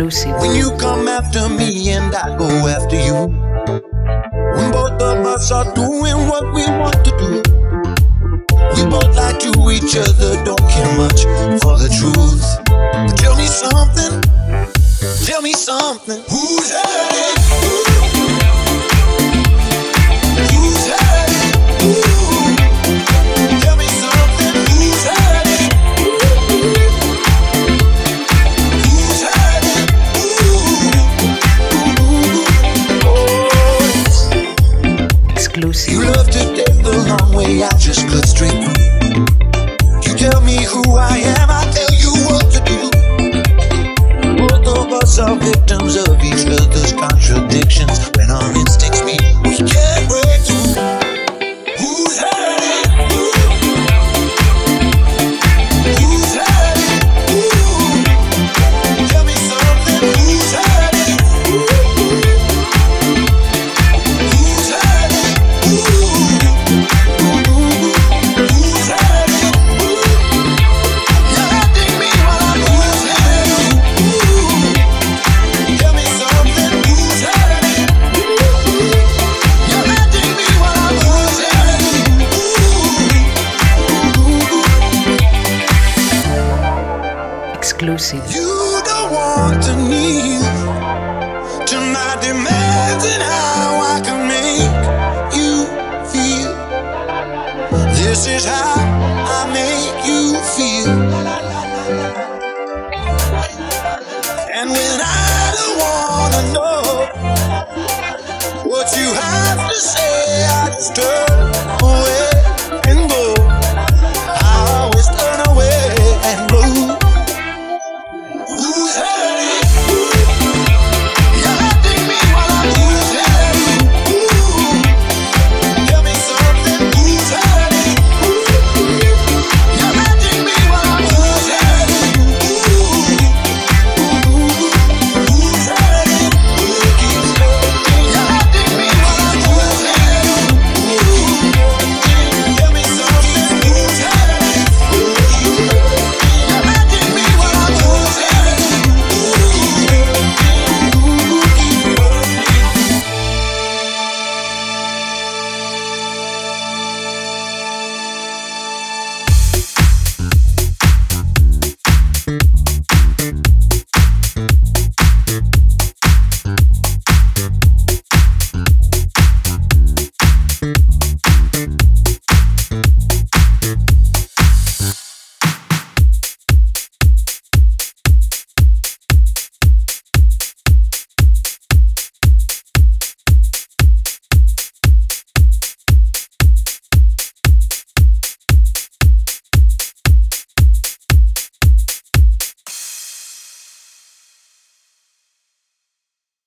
Exclusive. When you come after me and I go after you. When both of us are doing You love to take the long way, I just cut straight. You tell me who I am, Lucid. You don't want to need demands and how I can make you feel. This is how I make you feel. And when I don't wanna know.